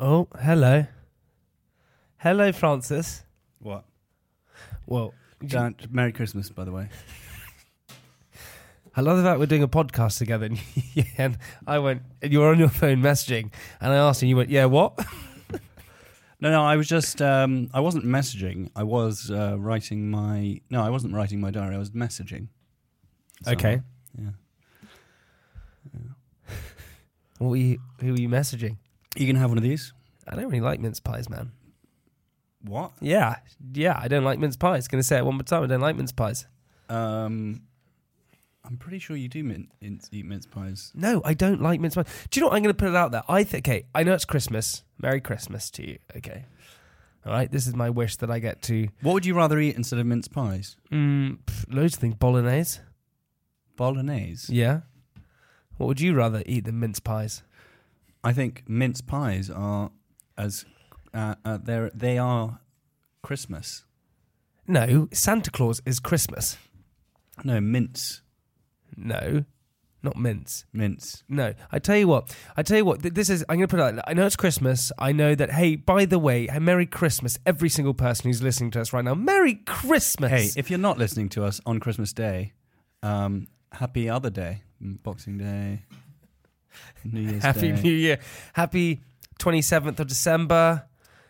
Oh, hello. Hello, Francis. What? Well, Don't, Merry Christmas, by the way. I love the fact we're doing a podcast together. And, and I went, and you were on your phone messaging, and I asked, and you went, "Yeah, what?" No, no, I was just, um, I wasn't messaging. I was uh, writing my, no, I wasn't writing my diary. I was messaging. So, okay. Yeah. What were you, who were you messaging? You can have one of these. I don't really like mince pies, man. What? Yeah, yeah, I don't like mince pies. Gonna say it one more time. I don't like mince pies. Um, I'm pretty sure you do min- in- eat mince pies. No, I don't like mince pies. Do you know what? I'm going to put it out there. I think, okay, I know it's Christmas. Merry Christmas to you. Okay. All right. This is my wish that I get to What would you rather eat instead of mince pies? mm, pff, loads of things. Bolognese. Bolognese. Yeah. What would you rather eat than mince pies? I think mince pies are as uh, uh, they're they are Christmas. No, Santa Claus is Christmas. No mince, No, not mince. mince. No, I tell you what. I tell you what. th- This is. I'm going to put it. Like. I know it's Christmas. I know that. Hey, by the way, hey, Merry Christmas, every single person who's listening to us right now. Merry Christmas. Hey, if you're not listening to us on Christmas Day, um, happy other day, Boxing Day, New Year's Happy Day. New Year. Happy 27th of December.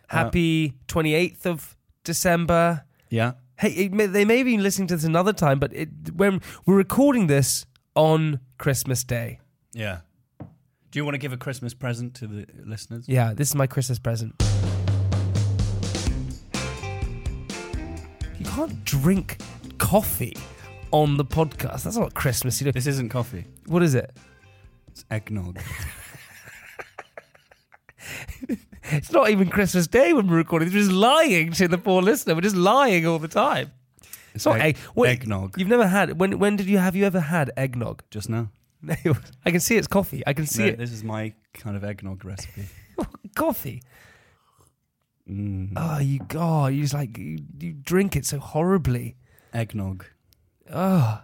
Uh, Happy 28th of December. Yeah, Hey, it may, they may be listening to this another time, but it, when we're recording this on Christmas Day. yeah. Do you want to give a Christmas present to the listeners? Yeah, this is my Christmas present. You can't drink coffee on the podcast. That's not Christmas. You know. This isn't coffee. What is it? It's eggnog. It's not even Christmas Day when we're recording. We're just lying to the poor listener. We're just lying all the time. It's not egg- egg. Wait, eggnog. You've never had when? When did you have you ever had eggnog? Just now. I can see it's coffee. I can see No, it. This is my kind of eggnog recipe. coffee. Mm. Oh, you God! You just like you, you drink it so horribly. Eggnog. Oh,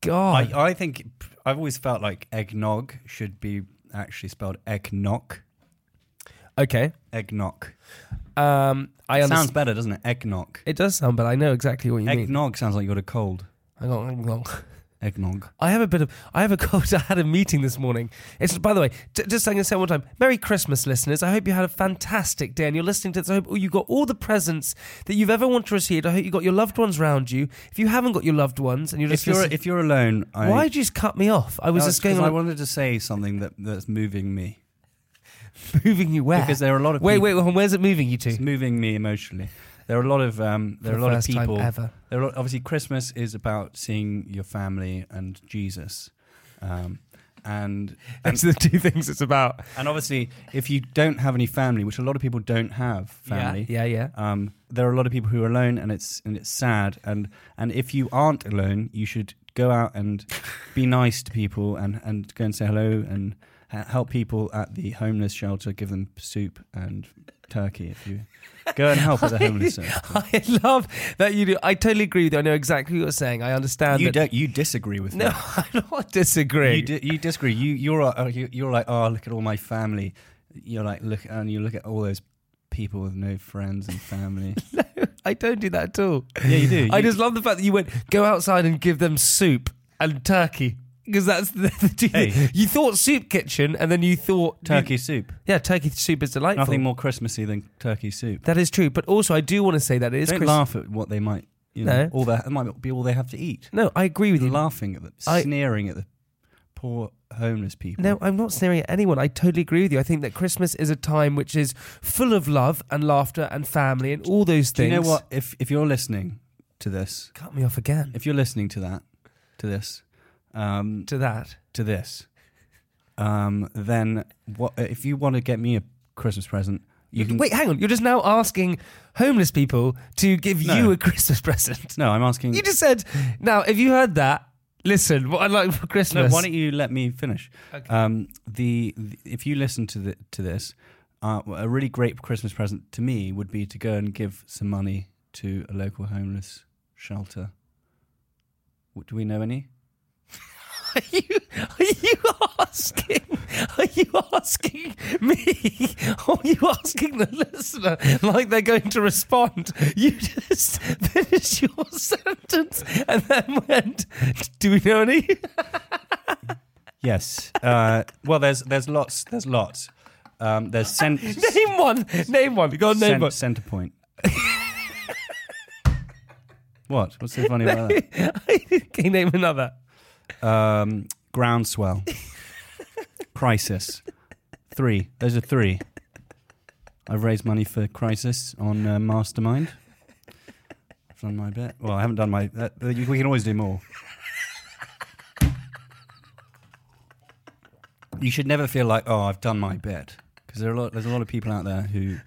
God! I, I think I've always felt like eggnog should be actually spelled eggnog. okay. Eggnog. Um, I Sounds understand. better, doesn't it? Eggnog. It does sound, but I know exactly what you mean. Eggnog sounds like you got a cold. Hang on. Eggnog. I have a bit of. I have a cold. I had a meeting this morning. It's by the way, j- just I'm going to say one time. Merry Christmas, listeners. I hope you had a fantastic day and you're listening to this. I hope you got all the presents that you've ever wanted to receive. I hope you got your loved ones around you. If you haven't got your loved ones and you're just If you're listening- if you're alone, I, why did you just cut me off? I was No, just 'cause going I wanted to say something that that's moving me moving you where? because there are a lot of wait, people, wait, wait, where's it moving you to? It's moving me emotionally. There are a lot of um, there are a lot of people. ever. There are, obviously Christmas is about seeing your family and Jesus, um, and and, Those are the two things it's about. and obviously if you don't have any family, which a lot of people don't have family, Yeah, yeah, yeah. um, there are a lot of people who are alone, and it's and it's sad. And and if you aren't alone, you should go out and be nice to people and and go and say hello and ha- help people at the homeless shelter. Give them soup and turkey if you go and help at the homeless. I love that you do. I totally agree with you. I know exactly what you're saying. I understand. You that- don't. You disagree with No, me. No, I don't disagree. You, di- you disagree. You you're uh, you, you're like oh look at all my family. You're like look and you look at all those people with no friends and family. no, I don't do that at all. yeah, you do. I just love the fact that you went go outside and give them soup and turkey because that's the, the two Hey. You thought soup kitchen and then you thought turkey soup. yeah, turkey soup is delightful. Nothing more Christmassy than turkey soup. That is true, but also I do want to say that it is. Don't Chris- laugh at what they might. You know, No. all that it might be all they have to eat. No, I agree with You're you. laughing at them, I- sneering at the poor homeless people. No, I'm not sneering at anyone. I totally agree with you. I think that Christmas is a time which is full of love and laughter and family and all those Do things. you know what? If if you're listening to this, Cut me off again. if you're listening to that, to this, um, to that. to this, um, then what? If you want to get me a Christmas present, you can. Wait, hang on. You're just now asking homeless people to give No. you a Christmas present. No, I'm asking. You just said. Now, if you heard that, listen. What I'd like for no, Christmas. why don't you let me finish? Okay. Um, the, the if you listen to the, to this, uh, a really great Christmas present to me would be to go and give some money to a local homeless shelter. W- Do we know any? Are you, are you asking? Are you asking me? Or are you asking the listener like they're going to respond? You just finished your sentence and then went, Do we know any? Yes. Uh, well, there's there's lots. There's lots. Um, there's cent- Name one. Name one. Go on, name cent- one. Centrepoint. what? What's so funny about that? Can you name another? Um, groundswell. Crisis. Three. Those are three. I've raised money for Crisis on uh, Mastermind. I've done my bit. Well, I haven't done my. Uh, you- we can always do more. You should never feel like, oh, I've done my bit, because there are a lot. There's a lot of people out there who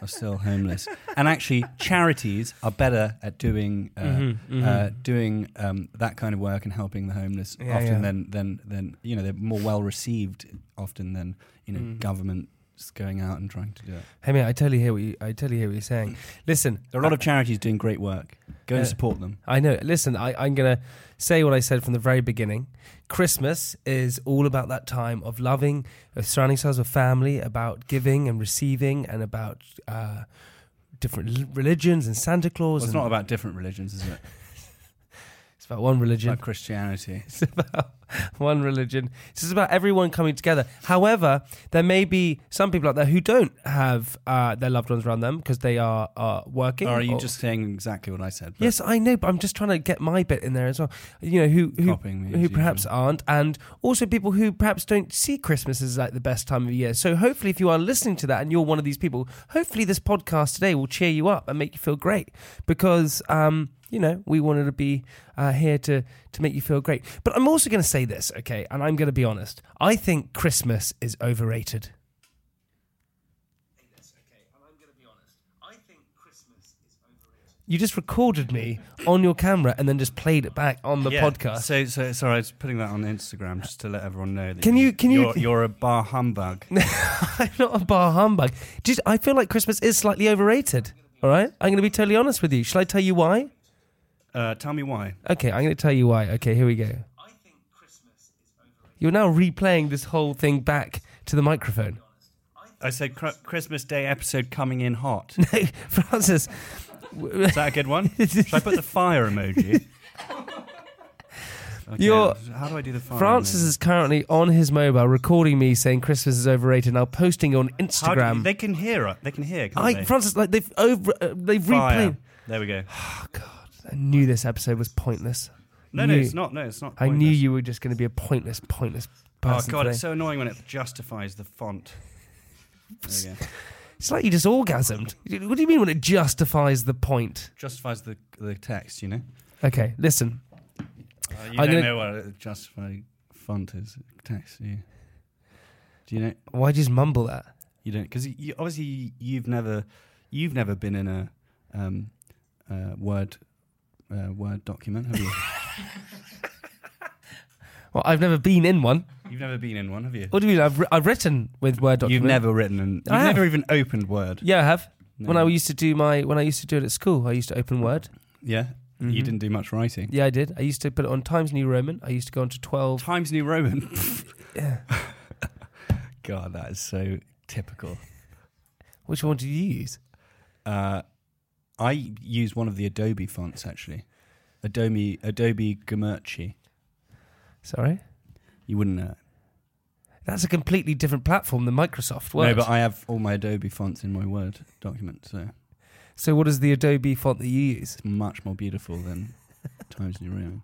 are still homeless, and actually, charities are better at doing uh, Mhm, mhm. uh, doing um, that kind of work and helping the homeless Yeah, often yeah. than than than you know they're more well received often than you know Mm. Governments going out and trying to do it. Hey mate, I totally hear what you. I totally hear what you're saying. Listen, There are a lot of charities doing great work. Go and support them. I know. Listen, I, I'm going to say what I said from the very beginning. Christmas is all about that time of loving, of surrounding ourselves with family, about giving and receiving, and about uh, different religions and Santa Claus. Well, it's not about different religions, is it? it's about one It's religion. about Christianity. It's about one religion. This is about everyone coming together. However, there may be some people out there who don't have uh, their loved ones around them because they are uh, working. Or are you or- just saying exactly what I said? Yes, I know, but I'm just trying to get my bit in there as well. You know, who who who perhaps usual. aren't, and also people who perhaps don't see Christmas as like the best time of year. So hopefully, if you are listening to that and you're one of these people, hopefully this podcast today will cheer you up and make you feel great because um, you know we wanted to be uh, here to to make you feel great. But I'm also going to say this, okay, and I'm going to be honest. I think Christmas is overrated. You just recorded me on your camera and then just played it back on the Yeah. podcast. So, so sorry, I was putting that on Instagram just to let everyone know that Can you- can you- you're, you're a bah humbug. I'm not a bah humbug. Just, I feel like Christmas is slightly overrated. All right, I'm going to be totally honest with you. Shall I tell you why? Uh, tell me why. Okay, I'm going to tell you why. Okay, here we go. I think Christmas is You're now replaying this whole thing back to the microphone. I said cr- Christmas Day episode coming in hot. No, Francis. Is that a good one? Should I put the fire emoji? Okay, You're- how do I do the fire? Francis emoji? is currently on his mobile recording me saying Christmas is overrated. Now posting on How do you- Instagram. they can hear it. They can hear. Can't I, they? Francis, like they've over, uh, they've Fire. replayed. There we go. Oh God, I knew this episode was pointless. No, no, it's not. No, it's not. I knew you were just going to be a pointless, pointless person. Oh god, today. it's so annoying when it justifies the font. There go. It's like you just orgasmed. What do you mean when it justifies the point? Justifies the the text. You know. Okay, listen. Uh, you I'm don't know what a justify font is. Text. Do you? Do you know? Why would you just mumble that? You don't because you, obviously you've never you've never been in a um, uh, word uh, word document, have you? Well, I've never been in one. you've never been in one, have you? What do you mean? I've, ri- I've written with Word document. You've never written and you've I have. never even opened Word. Yeah, I have. No. When I used to do my when I used to do it at school, I used to open Word. yeah, you Mhm. didn't do much writing. Yeah, I did. I used to put it on Times New Roman. I used to go on to twelve. Times New Roman. Yeah. God, that is so typical. Which one did you use? Uh, I use one of the Adobe fonts actually. Adobe Adobe Gummerci. Sorry, You wouldn't know. it. that's a completely different platform than Microsoft Word. No, but I have all my Adobe fonts in my Word document, so so, what is the Adobe font that you use? it's much more beautiful than Times New Roman.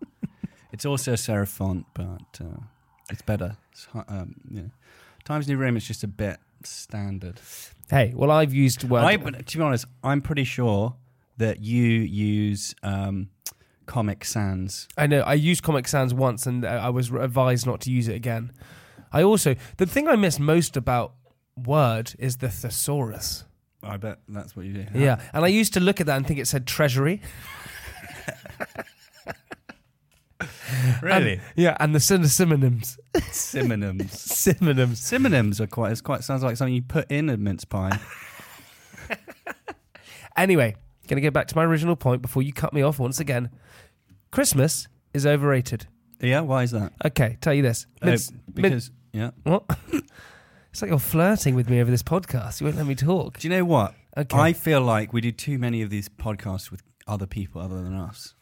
It's also a serif font, but uh, it's better. It's, um, yeah. Times New Roman is just a bit standard. Hey, well, I've used Word. I, but to be honest, I'm pretty sure that you use um, Comic Sans. I know I used Comic Sans once, and uh, I was advised not to use it again. I also the thing I miss most about Word is the thesaurus. I bet that's what you do. Yeah, and I used to look at that and think it said treasury. Really? And- yeah, and the syn- synonyms, Synonyms. synonyms. Synonyms are quite. It's quite sounds like something you put in a mince pie. Anyway, gonna get back to my original point before you cut me off once again. Christmas is overrated. yeah. Why is that? Okay, tell you this. Oh, Mince- min- because yeah. what? it's like you're flirting with me over this podcast. You won't let me talk. Do you know what? Okay. I feel like we do too many of these podcasts with other people other than us.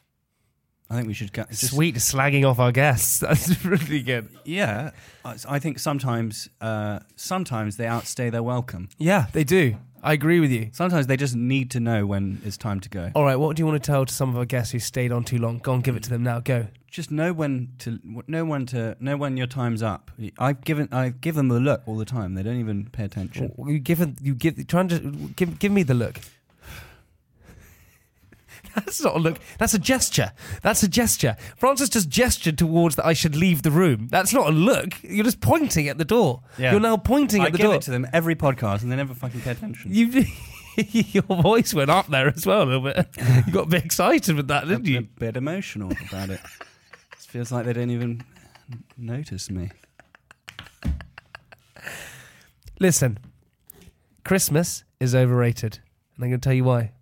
I think we should get just, Sweet slagging off our guests. That's really good. Yeah, I think sometimes, uh, sometimes they outstay their welcome. Yeah, they do. I agree with you. Sometimes they just need to know when it's time to go. All right, what do you want to tell to some of our guests who stayed on too long? Go on, give it to them now. Go. Just know when to know when to know when your time's up. I've given I give them the look all the time. They don't even pay attention. You give it- you give trying to give give me the look. That's not a look. That's a gesture. That's a gesture. Francis just gestured towards that I should leave the room. That's not a look. You're just pointing at the door. Yeah. You're now pointing I at the give door. it to them every podcast, and they never fucking pay attention. You, your voice went up there as well a little bit. You got a bit excited with that, didn't a, a bit emotional about it. it feels like they don't even notice me. Listen, Christmas is overrated, and I'm going to tell you why.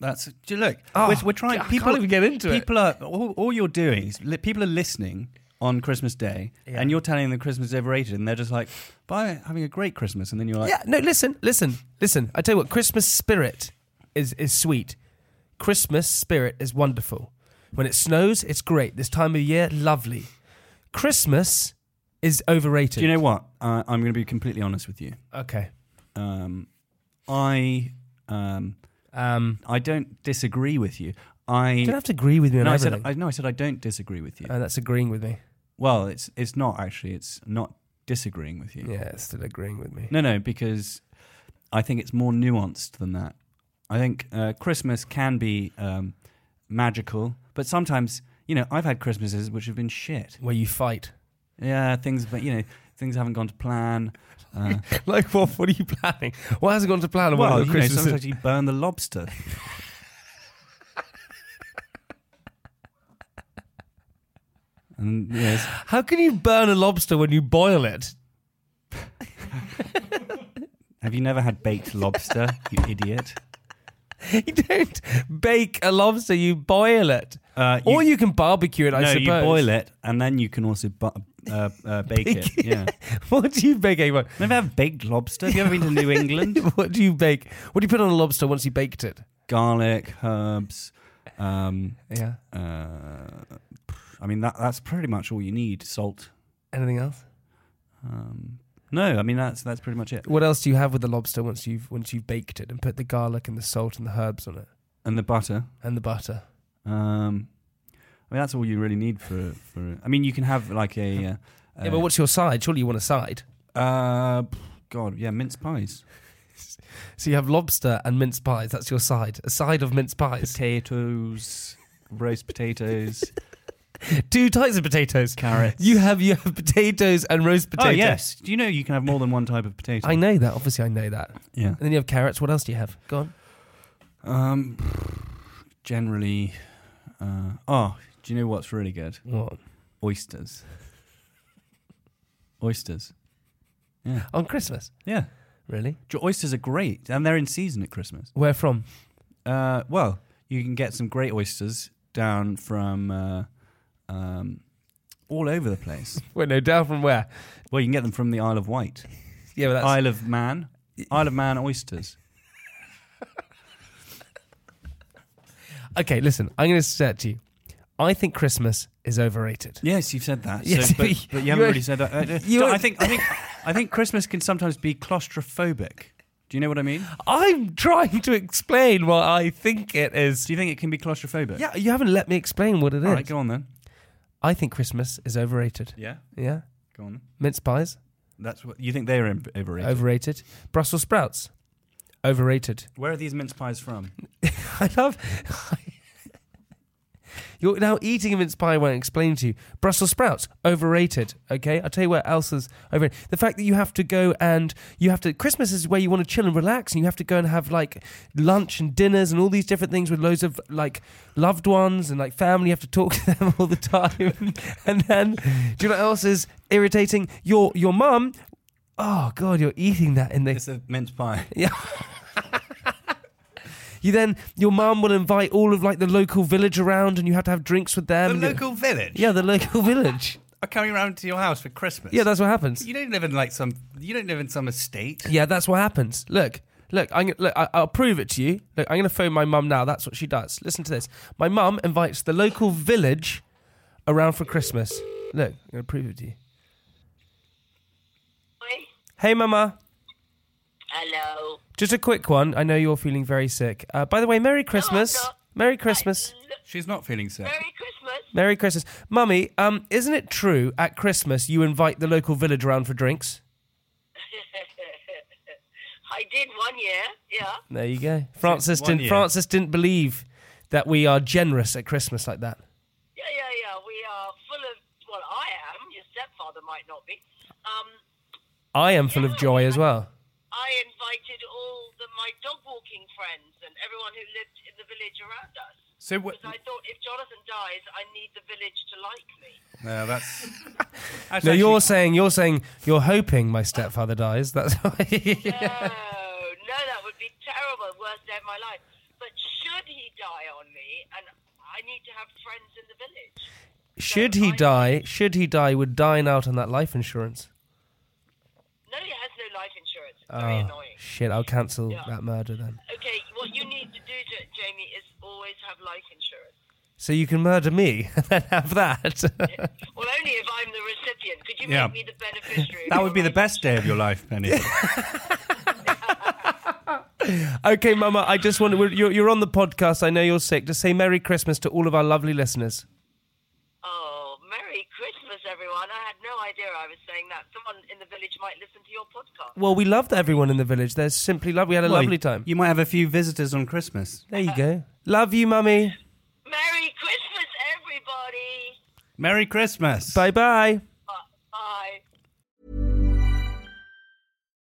That's do you look. Oh, we're, we're trying. I can't people even get into it. People are all, all you're doing is li- people are listening on Christmas Day, Yeah. and you're telling them Christmas is overrated, and they're just like, "Bye, having a great Christmas," and then you're like, Yeah, no, listen, listen, listen. I tell you what, Christmas spirit is is sweet. Christmas spirit is wonderful. When it snows, it's great. This time of year, lovely. Christmas is overrated. "Do you know what? Uh, I'm going to be completely honest with you. Okay. Um, I um, Um, I don't disagree with you. you I don't have to agree with me on no, I said. I, no, I said I don't disagree with you. oh, that's agreeing with me. well, it's it's not actually. It's not disagreeing with you. Yeah, it's still agreeing with me. No, no, because I think it's more nuanced than that. I think uh, Christmas can be um, magical, but sometimes, you know, I've had Christmases which have been shit. Where you fight. Yeah, things, but you know, things haven't gone to plan. Uh, like what? What are you planning? What hasn't gone to plan? well, you your know, sometimes you burn the lobster. and yes, How can you burn a lobster when you boil it? have you never had baked lobster, you idiot? You don't bake a lobster; you boil it, Uh, or you can barbecue it. I no, suppose. you boil it, and then you can also bu- uh, uh, bake it. Bake it. Yeah. What do you bake? Ava? Never had baked lobster. Have you ever been to New England? what do you bake? What do you put on a lobster once you baked it? Garlic, herbs. Um, Yeah. uh, I mean, that that's pretty much all you need. Salt. Anything else? Um, no, I mean that's that's pretty much it. What else do you have with the lobster once you've once you've baked it and put the garlic and the salt and the herbs on it And the butter. and the butter? Um, I mean, that's all you really need for for. I mean, you can have like a. Uh, yeah, but what's your side? Surely you want a side. Uh, God, yeah, mince pies, So you have lobster and mince pies. That's your side. A side of mince pies. potatoes, roast potatoes, Two types of potatoes. carrots. You have you have potatoes and roast potatoes. Oh yes. Do you know you can have more than one type of potato? I know that. Obviously, I know that. Yeah. And then you have carrots. What else do you have? Go on. Um, generally, uh, oh, do you know what's really good? What? Oysters. Oysters. Yeah. On Christmas? Yeah. Really? Jo- Oysters are great, and they're in season at Christmas. Where from? Uh, well, you can get some great oysters down from uh, um, all over the place. Wait, no, down from where? well, you can get them from the Isle of Wight, Yeah, but that's Isle of Man, Isle of Man oysters. okay. Listen, I'm going to say it to you. I think Christmas is overrated. Yes, you've said that. Yes, so, but, but you- haven't really said that. Uh, you- so I think I think I think Christmas can sometimes be claustrophobic. Do you know what I mean? I'm trying to explain what I think it is. Do you think it can be claustrophobic? Yeah, you haven't let me explain what it is. All right, go on then. I think Christmas is overrated. Yeah, Yeah, go on. mince pies That's what you think they're overrated. overrated. Brussels sprouts overrated. Where are these mince pies from? I love. You're now eating a mince pie. I won't explain to you. Brussels sprouts overrated. Okay, I'll tell you what else is overrated. The fact that you have to go and you have to. Christmas is where you want to chill and relax, and you have to go and have like lunch and dinners and all these different things with loads of like loved ones and like family. You have to talk to them all the time, and then do you know what else is irritating? Your your mum. Oh God, you're eating that in the It's a mince pie. yeah. you then your mum will invite all of like the local village around, and you have to have drinks with them. The and you- local village. yeah, the local village. are coming around to your house for Christmas. Yeah, that's what happens. you don't live in like some. You don't live in some estate. Yeah, that's what happens. Look, look, I'm, look I, I'll prove it to you. Look, I'm going to phone my mum now. That's what she does. Listen to this. My mum invites the local village around for Christmas. Look, I'm going to prove it to you. Oi. Hey, mama. Hello. Just a quick one. I know you're feeling very sick. Uh, by the way, Merry Christmas. not. Merry Christmas. Right, She's not feeling sick. Merry Christmas. Merry Christmas. Mummy, um, isn't it true at Christmas you invite the local village around for drinks? I did one year. Yeah. There you go. Francis one didn't year. Francis didn't believe that we are generous at Christmas like that. Yeah, yeah, yeah. We are full of. Well, I am. Your stepfather might not be. Um, I am full of joy as well. I invited all the, my dog walking friends and everyone who lived in the village around us. So what? Because I thought if Jonathan dies, I need the village to like me. No, that's. that's No, actually- you're saying you're saying you're hoping my stepfather dies. That's why. No, no, that would be terrible. Worst day of my life. But should he die on me, and I need to have friends in the village. should he die? Should he die? Would dine out on that life insurance. No, he has no life insurance. It's very Oh annoying. shit! I'll cancel Yeah. that murder then. Okay, what you need to do, Ja- Jamie, is always have life insurance. So you can murder me and then have that. Well, only if I'm the recipient. Could you Yeah. make me the beneficiary? That would be the life best day of your life, Penny. okay, Mama. I just want to. You're, you're on the podcast. I know you're sick. Just say Merry Christmas to all of our lovely listeners. Oh, Merry Christmas, everyone. I had no idea I was saying that. Someone in the village might listen to your podcast. Well, we loved everyone in the village. They're simply love. We had a Well, lovely time. You might have a few visitors on Christmas. There you go. Love you, mummy. Merry Christmas, everybody. Merry Christmas. Bye bye. Bye.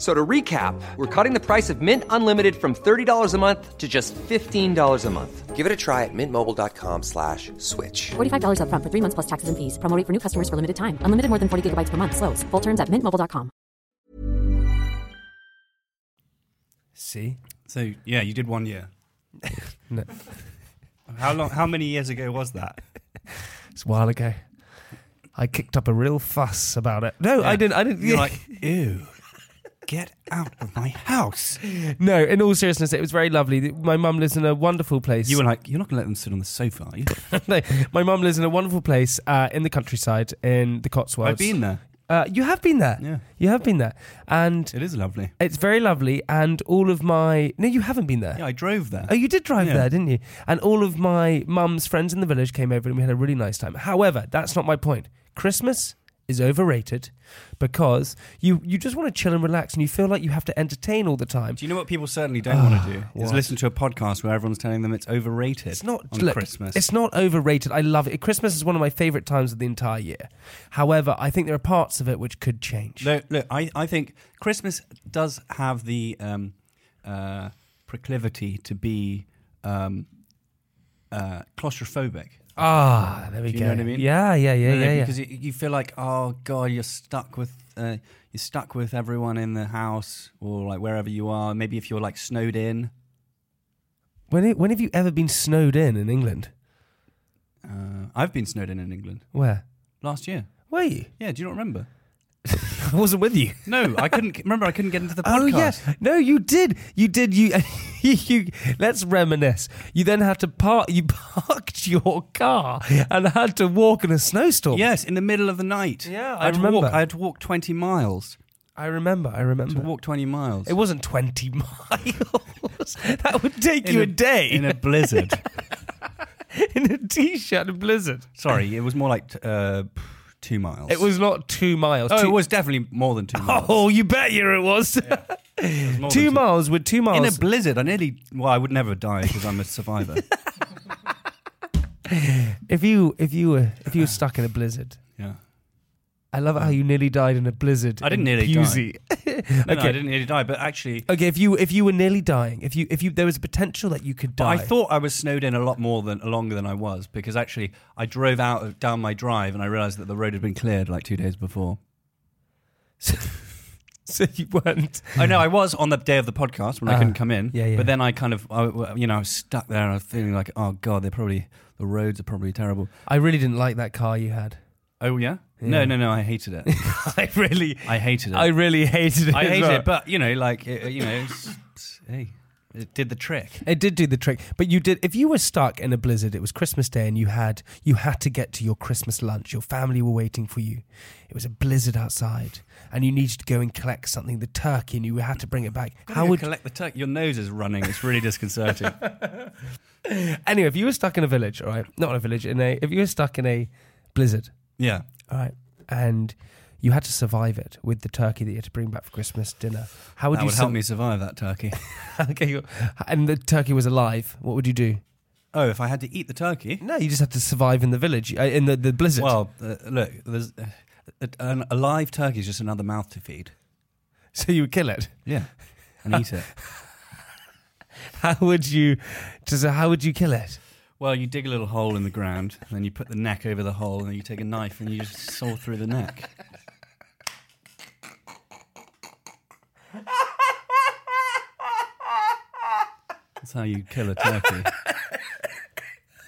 F- So to recap, we're cutting the price of Mint Unlimited from $30 a month to just $15 a month. Give it a try at mintmobile.com slash switch. $45 upfront for three months plus taxes and fees. Promo for new customers for limited time. Unlimited more than 40 gigabytes per month. Slows. Full terms at mintmobile.com. See. So yeah, you did one year. No. How long? How many years ago was that? It's a while ago. I kicked up a real fuss about it. No, I didn't. I didn't. You're like, ew, get out of my house. no, in all seriousness, it was very lovely. My mum lives in a wonderful place. You were like, you're not going to let them sit on the sofa, are you? No, my mum lives in a wonderful place uh, in the countryside in the Cotswolds. I've been there. Uh, you have been there. Yeah. You have been there, and It is lovely. it's very lovely. And all of my no, you haven't been there. Yeah, I drove there. Oh, you did drive Yeah. there, didn't you? And all of my mum's friends in the village came over and we had a really nice time. However, that's not my point. Christmas is overrated because you, you just want to chill and relax and you feel like you have to entertain all the time. Do you know what people certainly don't want to do? Is What? listen to a podcast where everyone's telling them it's overrated. It's not on look, Christmas. It's not overrated. I love it. Christmas is one of my favorite times of the entire year. However, I think there are parts of it which could change. Look, look I, I think Christmas does have the um, uh, proclivity to be um, uh, claustrophobic. Ah, there we Do you go. know what I mean? Yeah, yeah, yeah, No, yeah, yeah. Because you, you feel like, oh god, you're stuck with uh, you're stuck with everyone in the house or like wherever you are. Maybe if you're like snowed in. When, when have you ever been snowed in in England? Uh, I've been snowed in in England Where? last year. Were you? Yeah, do you not remember? I wasn't with you. No, I couldn't. remember, I couldn't get into the podcast. Oh yes, yeah, no, you did. You did. You, you. Let's reminisce. You then had to park. You parked your car and had to walk in a snowstorm. Yes, in the middle of the night. Yeah, I, I to walk- remember. I had to walk twenty miles. I remember. I To remember. walk twenty miles. It wasn't twenty miles. that would take in you a, a, day. in a blizzard. in a t-shirt a blizzard. Sorry, it was more like uh, two miles. It was not two miles. Oh, two, it was definitely more than two miles. Oh, you bet you it was. More two than miles with two miles. In a blizzard, I nearly. Well, I would never die because I'm a survivor. if you if you were if you were stuck in a blizzard, yeah. I love it how you nearly died in a blizzard. I didn't in nearly die. Pusey. No, no, Okay. I didn't nearly die, but actually, Okay, if you if you were nearly dying, if you if you there was a potential that you could but die. I thought I was snowed in a lot more than longer than I was because actually I drove out of, down my drive and I realised that the road had been cleared like two days before. so you weren't. I know I was on the day of the podcast when I couldn't ah. come in. yeah, yeah. But then I kind of, I, you know, I was stuck there and I was feeling like, oh god, they're probably the roads are probably terrible. I really didn't like that car you had. Oh yeah? Yeah. No, no, no. I hated it. I really, I hated it. I really hated it. I as hated well. it, but you know, like it, you know, it's, it's- hey, it did the trick. It did do the trick, but you did. If you were stuck in a blizzard, it was Christmas Day, and you had you had to get to your Christmas lunch. Your family were waiting for you. It was a blizzard outside, and you needed to go and collect something, the turkey, and you had to bring it back. How would collect the turkey? Your nose is running. It's really disconcerting. anyway? If you were stuck in a village, all right, not in a village, in a if you were stuck in a blizzard, yeah. all right, and you had to survive it with the turkey that you had to bring back for Christmas dinner. How would that you would sur- help me survive that turkey. okay, and the turkey was alive. What would you do? Oh, if I had to eat the turkey? No, you just had to survive in the village, uh, in the, the blizzard. Well, uh, look, there's uh, an, a live turkey is just another mouth to feed. so you would kill it. Yeah, and eat it. How would you? Just how would you kill it? Well, you dig a little hole in the ground, and then you put the neck over the hole, and then you take a knife and you just saw through the neck. That's how you kill a turkey.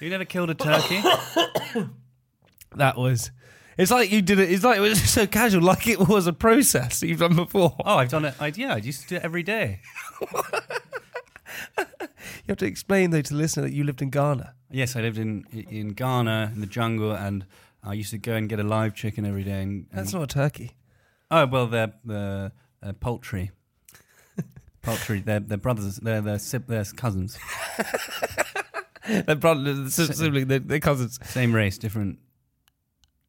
You never killed a turkey? That was. It's like you did it. It's like it was so casual, like it was a process that you've done before. Oh, I've done it. I, yeah, I used to do it every day. You have to explain though to the listener that you lived in Ghana. Yes, I lived in in Ghana in the jungle, and I used to go and get a live chicken every day. And, and That's not a turkey. Oh well, they're the uh, poultry. Poultry. They're they're brothers. They're they're, sib- they're cousins. They're brothers, they're sibling, they're, they're cousins. Same race, different.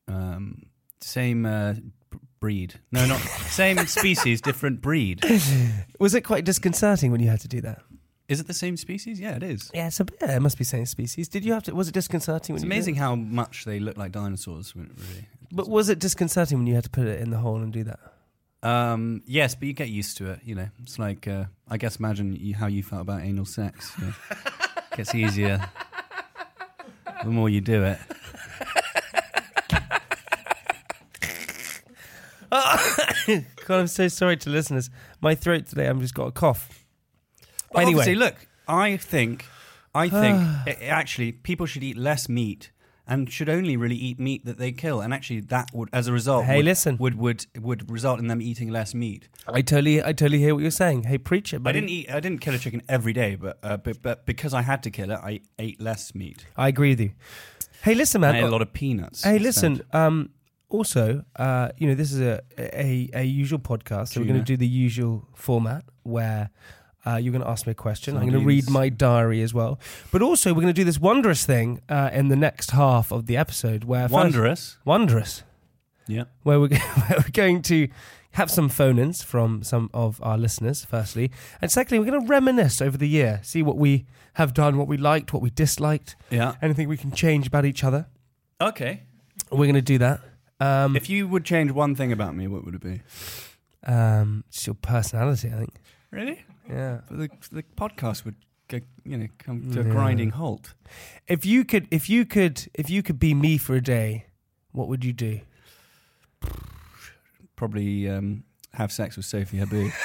Um, same uh, b- breed. No, not same species, different breed. Was it quite disconcerting when you had to do that? Is it the same species? Yeah, it is. Yeah, it's a, yeah, it must be same species. Did you have to? Was it disconcerting? When It's you did amazing it? how much they look like dinosaurs. Really. But was it disconcerting when you had to put it in the hole and do that? Um, yes, but you get used to it. You know, it's like uh, I guess imagine you, how you felt about anal sex. You know. gets easier the more you do it. God, I'm so sorry to listeners. My throat today, I've just got a cough. But anyway, look, I think, I think actually people should eat less meat and should only really eat meat that they kill. And actually, that would, as a result, Hey, would, listen. would would would result in them eating less meat. I totally, I totally hear what you're saying. Hey, preach it. I didn't eat, I didn't kill a chicken every day, but uh, but, but because I had to kill it, I ate less meat. I agree with you. Hey, listen, man. I ate a lot of peanuts. Hey, listen. Um, also, uh, you know, this is a a, a usual podcast, so we're going to do the usual format where uh, you're going to ask me a question. I'm going to read my diary as well, but also we're going to do this wondrous thing uh, in the next half of the episode where first- Wondrous. wondrous, Yeah. where we're, where we're going to have some phone-ins from some of our listeners. Firstly, and secondly, we're going to reminisce over the year, see what we have done, what we liked, what we disliked, Yeah. anything we can change about each other. Okay. We're going to do that. Um, If you would change one thing about me, what would it be? Um, it's your personality, I think. Really? Yeah. But the the podcast would go, you know come to a Yeah. grinding halt. If you could, if you could, if you could be me for a day, what would you do? Probably um, have sex with Sophie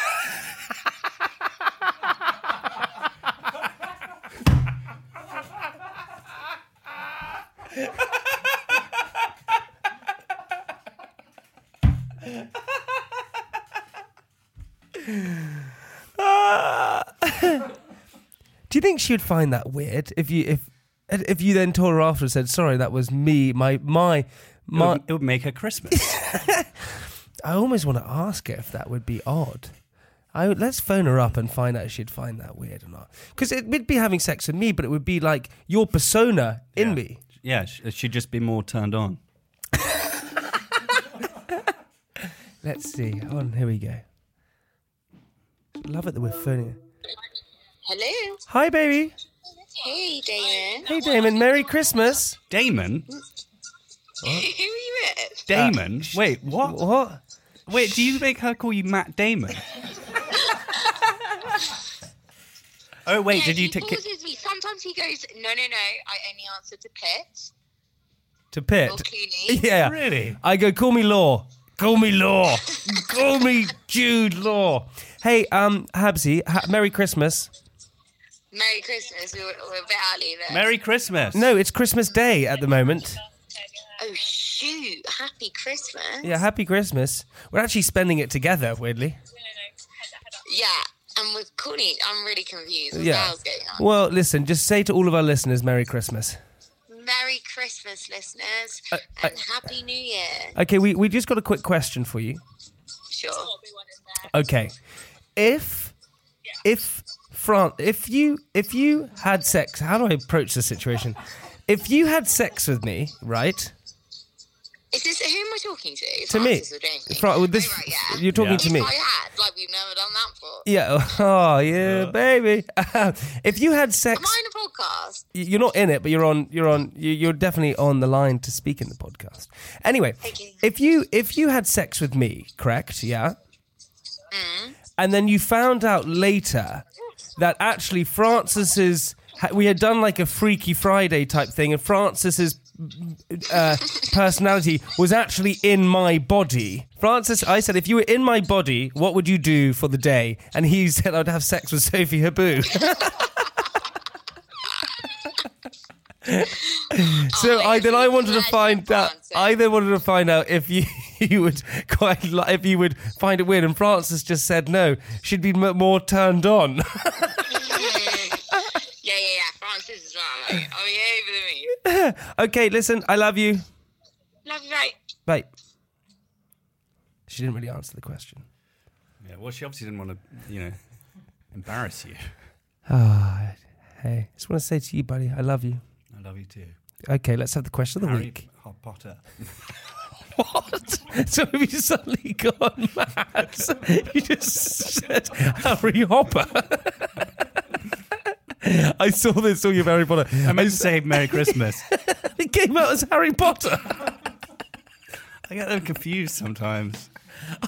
Do you think she would find that weird if you if if you then told her after and said, "Sorry, that was me, my my It would, it would make her Christmas. I almost want to ask her if that would be odd. I would, let's phone her up and find out if she'd find that weird or not. Because it would be having sex with me, but it would be like your persona in Yeah. me. Yeah, sh- she'd just be more turned on. Let's see. Hold on, here we go. Love it that we're phoning. Hello. Hi, baby. Hey, Damon. Hey, Damon. Merry Christmas. Damon? Who are you with? Damon? Uh, wait, what? What? Wait, do you make her call you Matt Damon? oh, wait, yeah, did you he take it? pauses me. Sometimes he goes, no, no, no. I only answer to Pitt To Pitt. or Clooney. Yeah. Really? I go, call me Law. Call me Law. call me Jude Law. Hey, um, Habsy, ha- Merry Christmas. Merry Christmas. We're, we're a bit early there. Merry Christmas. No, it's Christmas Day at the moment. Oh, shoot. Happy Christmas. Yeah, happy Christmas. We're actually spending it together, weirdly. Yeah. And with Courtney, I'm really confused. What Yeah. hell's going on? Well, listen, just say to all of our listeners, Merry Christmas. Merry Christmas, listeners. Uh, and Happy New Year. Okay, we, we just got a quick question for you. Sure. Okay. If if Fran if you if you had sex how do I approach the situation? If you had sex with me, right? Is this, who am I talking to? To me. Francis or Fra- with this- oh, right, yeah. you're talking Yeah. to me. If I had, like, we've never done that before. Yeah. Oh, yeah, baby. if you had sex Am I in a podcast? you're not in it, but you're on. You're on. you- You're definitely on the line to speak in the podcast. Anyway, Okay. if you if you had sex with me, correct? Yeah. Mm-hmm. And then you found out later that actually Francis's we had done like a Freaky Friday type thing, and Francis's uh, personality was actually in my body. Francis, I said, if you were in my body, what would you do for the day? And he said, I'd have sex with Sophie Habboo. So I then I wanted to find out. I then wanted to find out if you you would quite li- if you would find it weird. And Francis just said no. She'd be m- more turned on. Yeah, yeah, yeah. Francis as well. Like, oh, yeah, over the moon. okay, listen. I love you. Love you, right? Bye. She didn't really answer the question. Yeah, well, she obviously didn't want to, you know, embarrass you. Ah, hey, just want to say to you, buddy, I love you. I love you too. Okay, let's have the question of the week. Harry week. Potter. What? So have you suddenly gone mad? you just said Harry Hopper. I saw this saw your Harry Potter. I meant to say Merry Christmas. It came out as Harry Potter. I get them confused sometimes.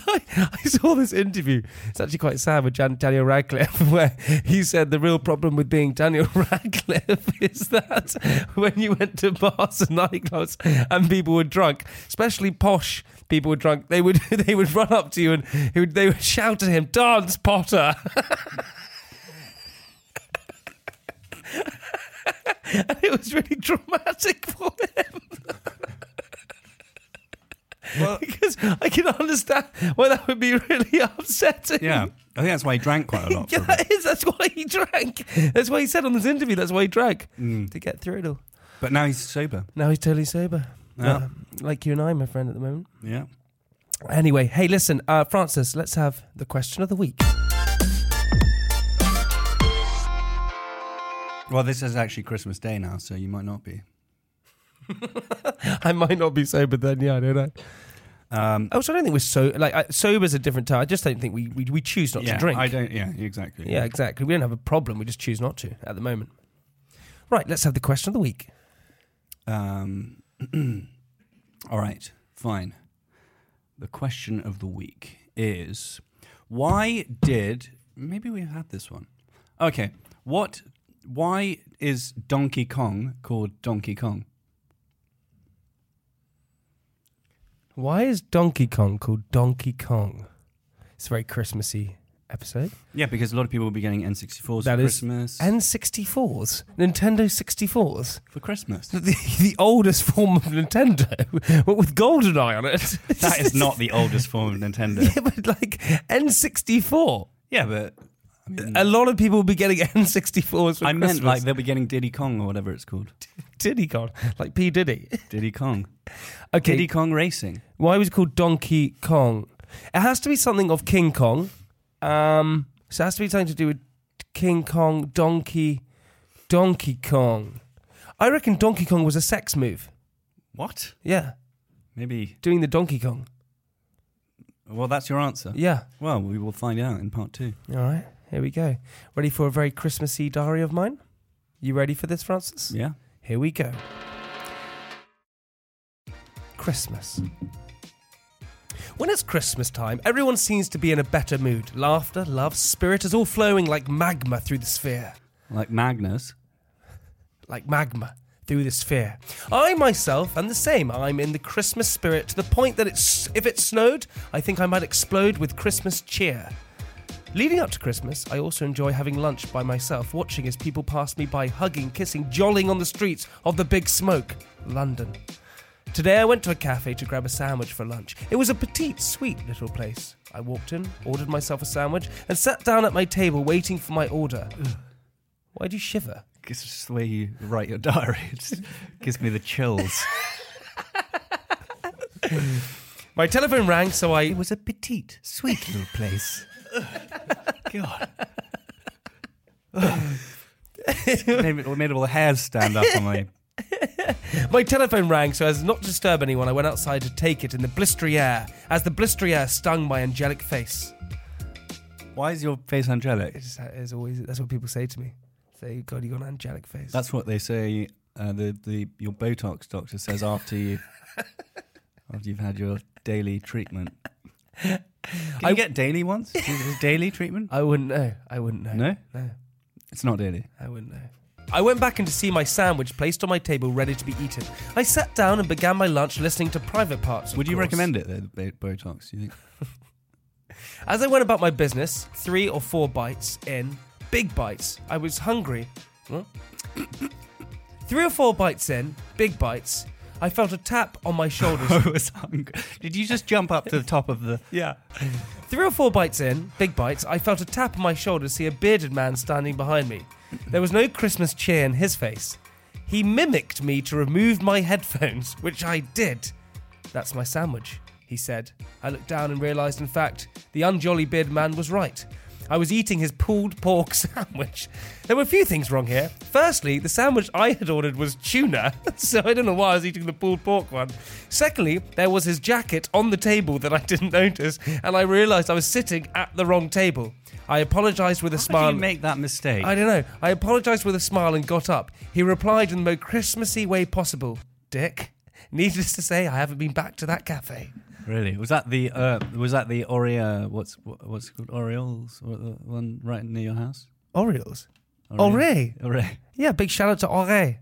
I, I saw this interview. It's actually quite sad with Jan, Daniel Radcliffe, where he said the real problem with being Daniel Radcliffe is that when you went to bars and nightclubs and people were drunk, especially posh people were drunk, they would they would run up to you and would, they would shout at him, "Dance, Potter!" and it was really dramatic for him. because I can understand why that would be really upsetting. Yeah, I think that's why he drank quite a lot. Yeah, that is. That's why he drank. That's why he said on this interview. That's why he drank Mm. to get through it all. But now he's sober. Now he's totally sober. Yeah. Uh, like you and I, my friend, at the moment. Yeah. Anyway, hey, listen, uh, Francis. Let's have the question of the week. Well, this is actually Christmas Day now, so you might not be. I might not be sober then. Yeah, I don't know. Um, Also, I don't think we're so like uh, sober's a different time. I just don't think we we, we choose not yeah, to drink. I don't. Yeah, exactly. Yeah, exactly. We don't have a problem. We just choose not to at the moment. Right. Let's have the question of the week. Um, all right, fine. The question of the week is why did maybe we had this one? Okay, what? Why is Donkey Kong called Donkey Kong? Why is Donkey Kong called Donkey Kong? It's a very Christmassy episode. Yeah, because a lot of people will be getting N64s That for is Christmas. N64s, Nintendo 64s, for Christmas. the, the oldest form of Nintendo, but with GoldenEye on it. that is not the oldest form of Nintendo. yeah, but like N64. Yeah, but mean, A lot of people will be getting N64s for I meant Christmas. like they'll be getting Diddy Kong or whatever it's called. Diddy Kong, like P Diddy. Diddy Kong. Okay, Diddy Kong Racing. why was it called Donkey Kong? It has to be something of King Kong. Um, so it has to be something to do with King Kong, Donkey, Donkey Kong. I reckon Donkey Kong was a sex move. What? Yeah, Maybe. doing the Donkey Kong. Well, that's your answer. Yeah. Well, we will find out in part two. All right, here we go. Ready for a very Christmassy diary of mine? You ready for this, Francis? Yeah. Here we go. Christmas. When it's Christmas time, everyone seems to be in a better mood. Laughter, love, spirit is all flowing like magma through the sphere. Like Magnus. Like magma through the sphere. I myself am the same. I'm in the Christmas spirit to the point that it's if it snowed, I think I might explode with Christmas cheer. Leading up to Christmas, I also enjoy having lunch by myself, watching as people pass me by, hugging, kissing, jolling on the streets of the big smoke, London. Today I went to a cafe to grab a sandwich for lunch. It was a petite, sweet little place. I walked in, ordered myself a sandwich, and sat down at my table waiting for my order. Why do you shiver? It's just the way you write your diary. It just gives me the chills. My telephone rang, so I. It was a petite, sweet little place. God. made, all the hairs stand up on my. My telephone rang, so as not to disturb anyone, I went outside to take it in the blistery air, as the blistery air stung my angelic face. Why is your face angelic? It's, it's always that's what people say to me. Say, God, you've got an angelic face. That's what they say. Uh, the the your Botox doctor says after you after you've had your daily treatment. Can I- you get daily ones? Is it daily treatment? I wouldn't know. I wouldn't know. No? no, It's not daily. I wouldn't know. I went back in to see my sandwich placed on my table, ready to be eaten. I sat down and began my lunch, listening to private parts. of Would you course. recommend it? The Bo- Botox? You think? As I went about my business, three or four bites in, big bites. I was hungry. Huh? three or four bites in, big bites. I felt a tap on my shoulders. I was hungry. Did you just jump up to the top of the? yeah. Three or four bites in, big bites, I felt a tap on my shoulder to see a bearded man standing behind me. There was no Christmas cheer in his face. He mimicked me to remove my headphones, which I did. That's my sandwich, he said. I looked down and realised, in fact, the unjolly bearded man was right. I was eating his pulled pork sandwich. There were a few things wrong here. Firstly, the sandwich I had ordered was tuna, so I don't know why I was eating the pulled pork one. Secondly, there was his jacket on the table that I didn't notice, and I realised I was sitting at the wrong table. I apologised with a How smile. did you make that mistake? I don't know. I apologised with a smile and got up. He replied in the most Christmassy way possible. Dick. Needless to say, I haven't been back to that cafe. Really? Was that the uh, was that the Oreo? What's what- what's it called Orioles? The one right near your house? Orioles. Oreo. Ore. Oreo. Yeah, big shout out to Ore.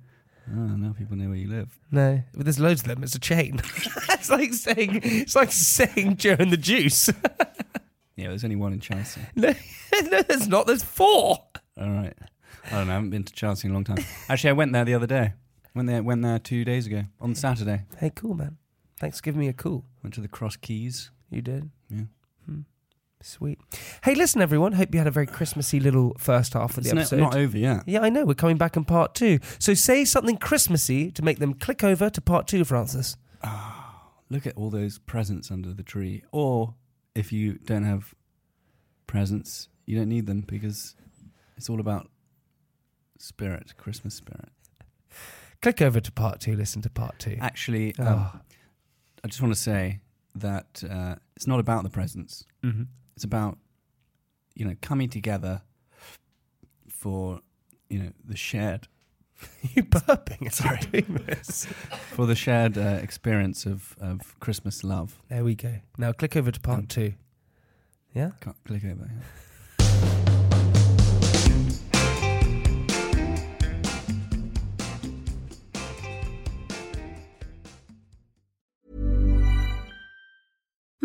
Oh, now people know where you live. No, but there's loads of them. It's a chain. it's like saying it's like saying Joe and the Juice. Yeah, there's only one in Chelsea. no, no, there's not. There's four. All right. I don't know. I haven't been to Chelsea in a long time. Actually, I went there the other day. Went there went there two days ago on Saturday. Hey, cool man. Thanks for giving me a call. Went to the Cross Keys. You did. Yeah. Hmm. Sweet. Hey, listen, everyone. Hope you had a very Christmassy little first half of the It's not, episode. not over yet. Yeah, I know. We're coming back in part two. So say something Christmassy to make them click over to part two, Francis. Ah, look at all those presents under the tree. Or if you don't have presents, you don't need them because it's all about spirit, Christmas spirit. Click over to part two. Listen to part two. Actually, Oh. um, I just want to say that uh, it's not about the presents. Mhm. It's about you know coming together for you know the shared you burping? Sorry. Doing this. for the shared uh, experience of of Christmas love. There we go. Now click over to part Um, two. Yeah. Click over. yeah.